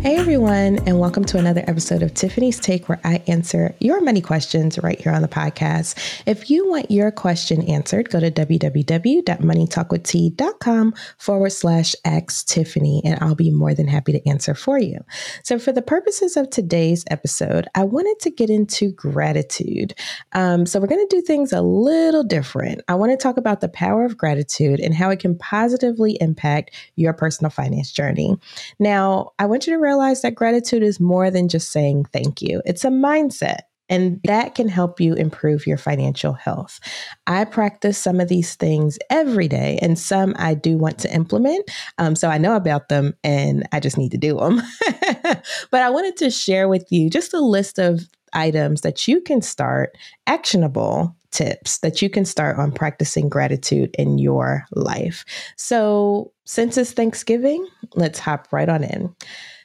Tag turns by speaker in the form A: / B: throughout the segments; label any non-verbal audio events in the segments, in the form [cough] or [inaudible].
A: Hey everyone, and welcome to another episode of Tiffany's Take, where I answer your money questions right here on the podcast. If you want your question answered, go to www.moneytalkwitht.com forward slash ask Tiffany, and I'll be more than happy to answer for you. So, for the purposes of today's episode, I wanted to get into gratitude. Um, so, we're going to do things a little different. I want to talk about the power of gratitude and how it can positively impact your personal finance journey. Now, I want you to realize that gratitude is more than just saying thank you, it's a mindset. And that can help you improve your financial health. I practice some of these things every day, and some I do want to implement. Um, so I know about them and I just need to do them. [laughs] but I wanted to share with you just a list of items that you can start actionable tips that you can start on practicing gratitude in your life. So, since it's Thanksgiving, let's hop right on in.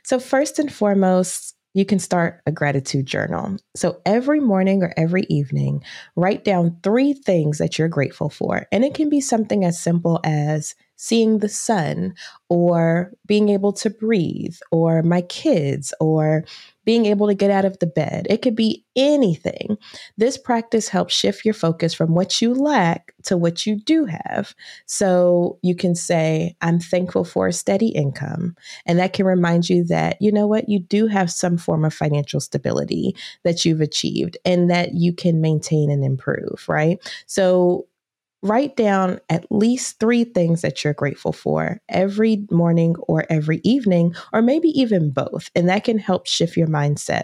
A: So, first and foremost, you can start a gratitude journal. So, every morning or every evening, write down three things that you're grateful for. And it can be something as simple as seeing the sun or being able to breathe or my kids or being able to get out of the bed. It could be anything. This practice helps shift your focus from what you lack to what you do have. So you can say, I'm thankful for a steady income. And that can remind you that, you know what, you do have some form of financial stability that you've achieved and that you can maintain and improve, right? So write down at least three things that you're grateful for every morning or every evening, or maybe even both. And that can help shift your mindset.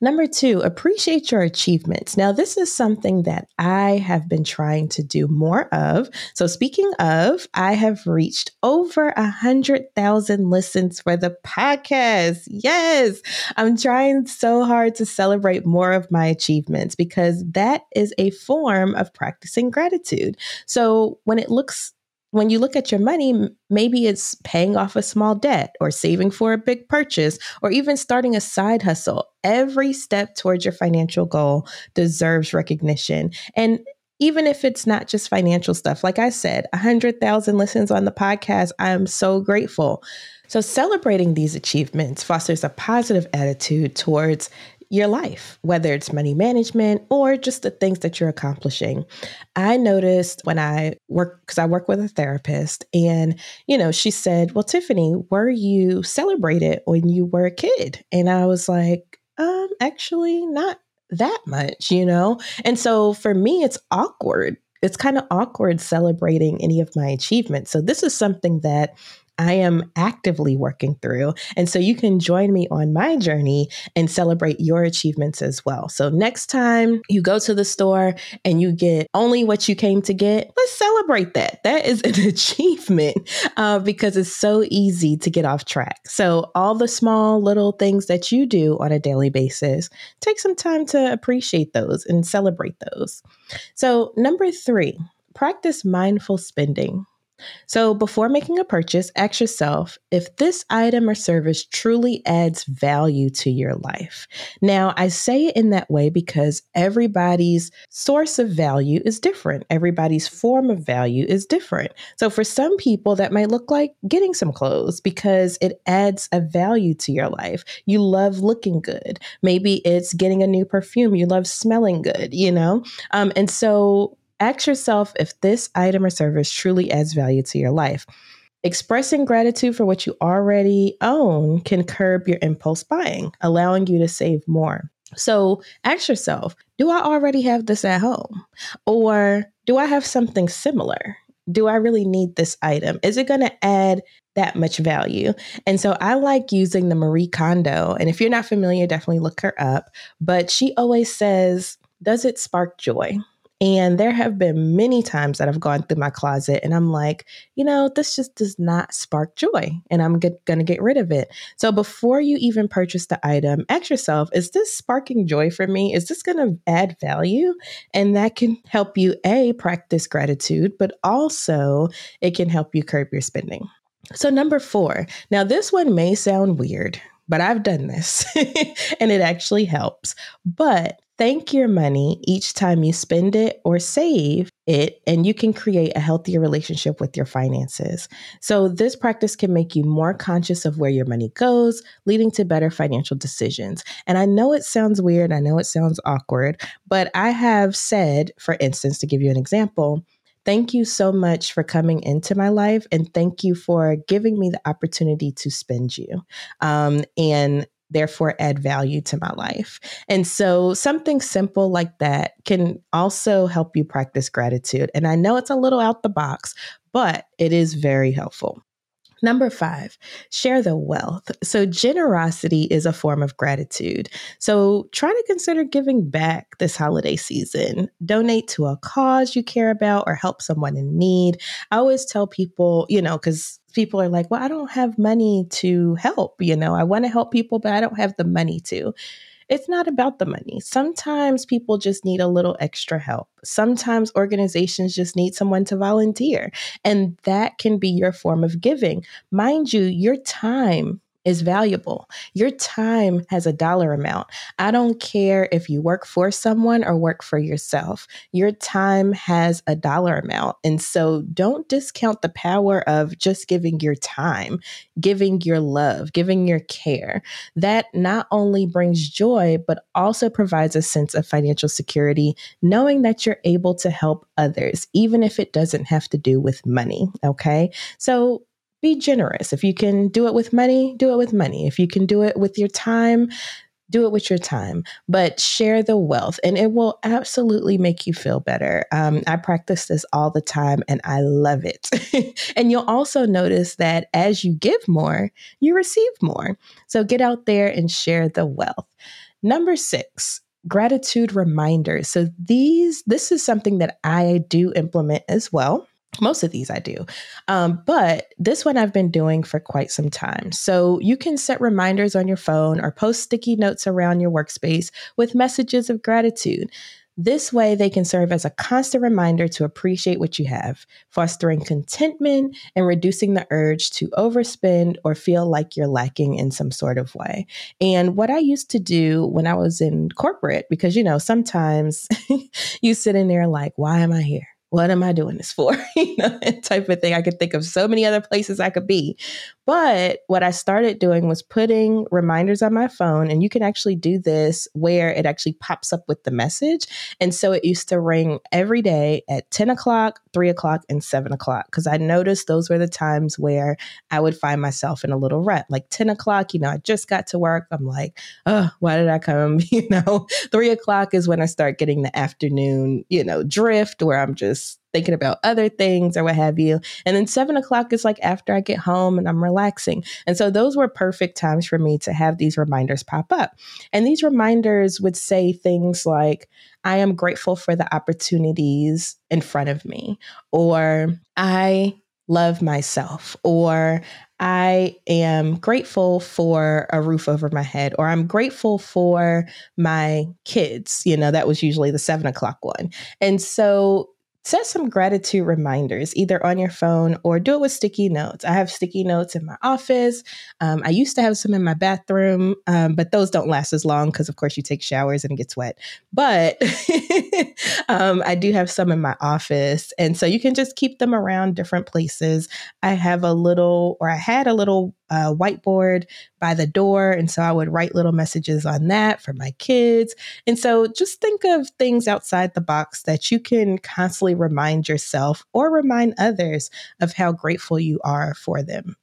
A: Number two, appreciate your achievements. Now, this is something that I have been trying to do more of. So, speaking of, I have reached over a hundred thousand listens for the podcast. Yes, I'm trying so hard to celebrate more of my achievements because that is a form of practicing gratitude. So, when it looks when you look at your money, maybe it's paying off a small debt or saving for a big purchase or even starting a side hustle. Every step towards your financial goal deserves recognition. And even if it's not just financial stuff, like I said, 100,000 listens on the podcast, I'm so grateful. So, celebrating these achievements fosters a positive attitude towards your life, whether it's money management or just the things that you're accomplishing. I noticed when I work, because I work with a therapist, and, you know, she said, Well, Tiffany, were you celebrated when you were a kid? And I was like, um, actually, not that much, you know? And so for me, it's awkward. It's kind of awkward celebrating any of my achievements. So this is something that I am actively working through. And so you can join me on my journey and celebrate your achievements as well. So next time you go to the store and you get only what you came to get, let's celebrate that. That is an [laughs] achievement uh, because it's so easy to get off track. So all the small little things that you do on a daily basis, take some time to appreciate those and celebrate those. So number three, practice mindful spending. So, before making a purchase, ask yourself if this item or service truly adds value to your life. Now, I say it in that way because everybody's source of value is different, everybody's form of value is different. So, for some people, that might look like getting some clothes because it adds a value to your life. You love looking good. Maybe it's getting a new perfume, you love smelling good, you know? Um, and so, Ask yourself if this item or service truly adds value to your life. Expressing gratitude for what you already own can curb your impulse buying, allowing you to save more. So ask yourself Do I already have this at home? Or do I have something similar? Do I really need this item? Is it going to add that much value? And so I like using the Marie Kondo. And if you're not familiar, definitely look her up. But she always says, Does it spark joy? And there have been many times that I've gone through my closet and I'm like, you know, this just does not spark joy and I'm going to get rid of it. So before you even purchase the item, ask yourself, is this sparking joy for me? Is this to add value? And that can help you, A, practice gratitude, but also it can help you curb your spending. So, number four, now this one may sound weird, but I've done this [laughs] and it actually helps. But thank your money each time you spend it or save it, and you can create a healthier relationship with your finances. So, this practice can make you more conscious of where your money goes, leading to better financial decisions. And I know it sounds weird, I know it sounds awkward, but I have said, for instance, to give you an example, Thank you so much for coming into my life and thank you for giving me the opportunity to spend you. Um, and therefore add value to my life. And so something simple like that can also help you practice gratitude. And I know it's a little out the box, but it is very helpful. Number five, share the wealth. So, generosity is a form of gratitude. So, try to consider giving back this holiday season. Donate to a cause you care about or help someone in need. I always tell people, you know, because people are like, well, I don't have money to help. You know, I want to help people, but I don't have the money to. It's not about the money. Sometimes people just need a little extra help. Sometimes organizations just need someone to volunteer, and that can be your form of giving. Mind you, your time is valuable. Your time has a dollar amount. I don't care if you work for someone or work for yourself. Your time has a dollar amount. And so don't discount the power of just giving your time, giving your love, giving your care. That not only brings joy, but also provides a sense of financial security, knowing that you're able to help others, even if it doesn't have to do with money. Okay. So be generous. If you can do it with money, do it with money. If you can do it with your time, do it with your time, but share the wealth and it will absolutely make you feel better. Um, I practice this all the time and I love it. [laughs] and you'll also notice that as you give more, you receive more. So get out there and share the wealth. Number six, gratitude reminders. So these, this is something that I do implement as well most of these I do. Um, but this one I've been doing for quite some time. So you can set reminders on your phone or post sticky notes around your workspace with messages of gratitude. This way, they can serve as a constant reminder to appreciate what you have, fostering contentment and reducing the urge to overspend or feel like you're lacking in some sort of way. And what I used to do when I was in corporate, because you know, sometimes [laughs] you sit in there like, why am I here? What am I doing this for? [laughs] you know, type of thing. I could think of so many other places I could be. But what I started doing was putting reminders on my phone, and you can actually do this where it actually pops up with the message. And so it used to ring every day at 10 o'clock, 3 o'clock, and 7 o'clock. Because I noticed those were the times where I would find myself in a little rut. Like 10 o'clock, you know, I just got to work. I'm like, oh, why did I come? [laughs] You know, 3 o'clock is when I start getting the afternoon, you know, drift where I'm just thinking about other things or what have you. And then seven o'clock is like after I get home and I'm relaxing. And so those were perfect times for me to have these reminders pop up. And these reminders would say things like, I am grateful for the opportunities in front of me, or I love myself, or I am grateful for a roof over my head, or I'm grateful for my kids. You know, that was usually the seven o'clock one. And so set some gratitude reminders either on your phone or do it with sticky notes. I have sticky notes in my office. Um, I used to have some in my bathroom, um, but those don't last as long because, of course, you take showers and it gets wet. But [laughs] um, I do have some in my office. And so you can just keep them around different places. I have a little, or I had a little whiteboard by the door. And so I would write little messages on that for my kids. And so just think of things outside the box that you can constantly remind yourself or remind others of how grateful you are for them.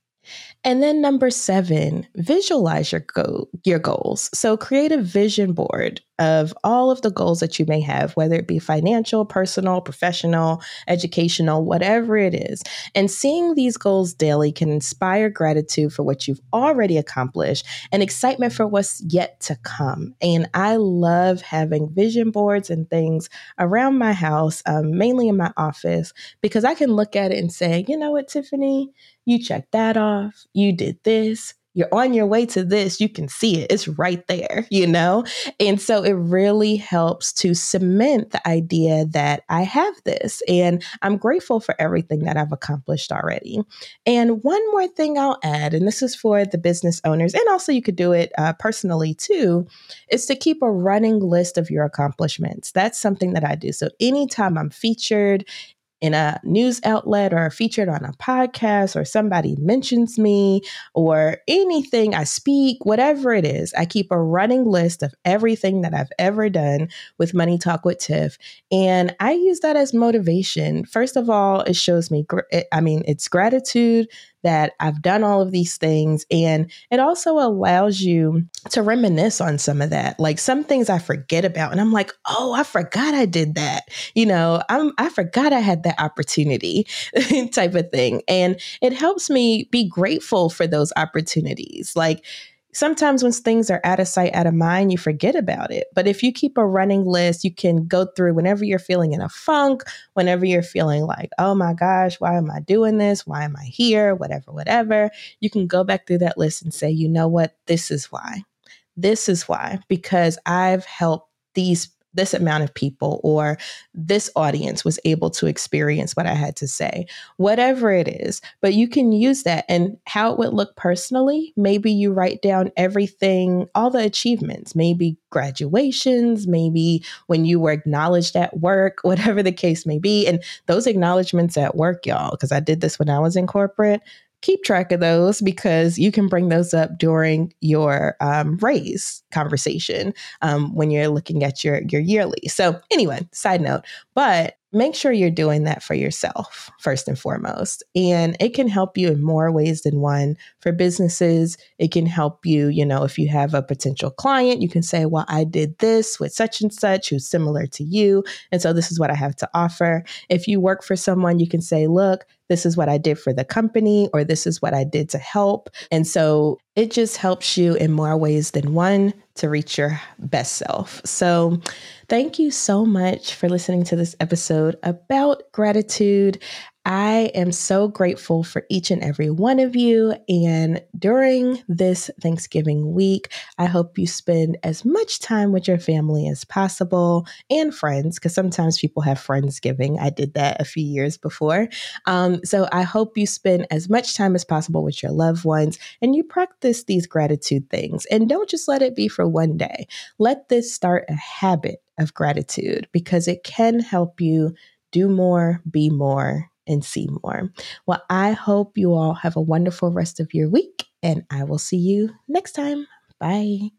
A: And then number seven, visualize your go- your goals. So create a vision board of all of the goals that you may have, whether it be financial, personal, professional, educational, whatever it is. And seeing these goals daily can inspire gratitude for what you've already accomplished and excitement for what's yet to come. And I love having vision boards and things around my house, um, mainly in my office, because I can look at it and say, you know what, Tiffany, you checked that off, you did this, you're on your way to this, you can see it. It's right there, [laughs] you know? And so it really helps to cement the idea that I have this and I'm grateful for everything that I've accomplished already. And one more thing I'll add, and this is for the business owners, and also you could do it uh, personally too, is to keep a running list of your accomplishments. That's something that I do. So anytime I'm featured in a news outlet or featured on a podcast or somebody mentions me or anything I speak, whatever it is, I keep a running list of everything that I've ever done with Money Talk with Tiff. And I use that as motivation. First of all, it shows me, I mean, it's gratitude that I've done all of these things. And it also allows you to reminisce on some of that. Like some things I forget about, and I'm like, oh, I forgot I did that. You know, I'm I forgot I had that opportunity [laughs] type of thing. And it helps me be grateful for those opportunities. Like sometimes when things are out of sight, out of mind, you forget about it. But if you keep a running list, you can go through whenever you're feeling in a funk, whenever you're feeling like, oh my gosh, why am I doing this? Why am I here? Whatever, whatever. You can go back through that list and say, you know what? This is why. This is why, because I've helped these this amount of people or this audience was able to experience what I had to say, whatever it is. But you can use that and how it would look personally. Maybe you write down everything, all the achievements, maybe graduations, maybe when you were acknowledged at work, [laughs] whatever the case may be. And those acknowledgments at work, y'all, because I did this when I was in corporate, keep track of those because you can bring those up during your um, raise conversation um, when you're looking at your your yearly. So anyway, side note, but make sure you're doing that for yourself first and foremost and it can help you in more ways than one for businesses it can help you you know if you have a potential client you can say well i did this with such and such who's similar to you and so this is what i have to offer if you work for someone you can say look this is what I did for the company, or this is what I did to help. And so it just helps you in more ways than one to reach your best self. So, thank you so much for listening to this episode about gratitude. I am so grateful for each and every one of you. And during this Thanksgiving week, I hope you spend as much time with your family as possible and friends, because sometimes people have Friendsgiving. I did that a few years before. Um, so I hope you spend as much time as possible with your loved ones and you practice these gratitude things. And don't just let it be for one day. Let this start a habit of gratitude because it can help you do more, be more, and see more. Well, I hope you all have a wonderful rest of your week, and I will see you next time. Bye.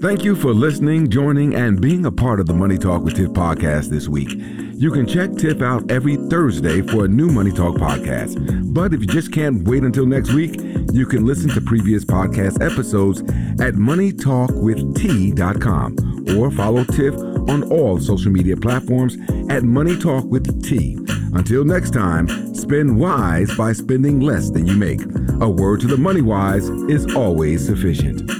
B: Thank you for listening, joining, and being a part of the Money Talk with Tiff podcast this week. You can check Tiff out every Thursday for a new Money Talk podcast. But if you just can't wait until next week, you can listen to previous podcast episodes at moneytalkwitht.com or follow Tiff on all social media platforms at Money Talk with T. Until next time, spend wise by spending less than you make. A word to the money wise is always sufficient.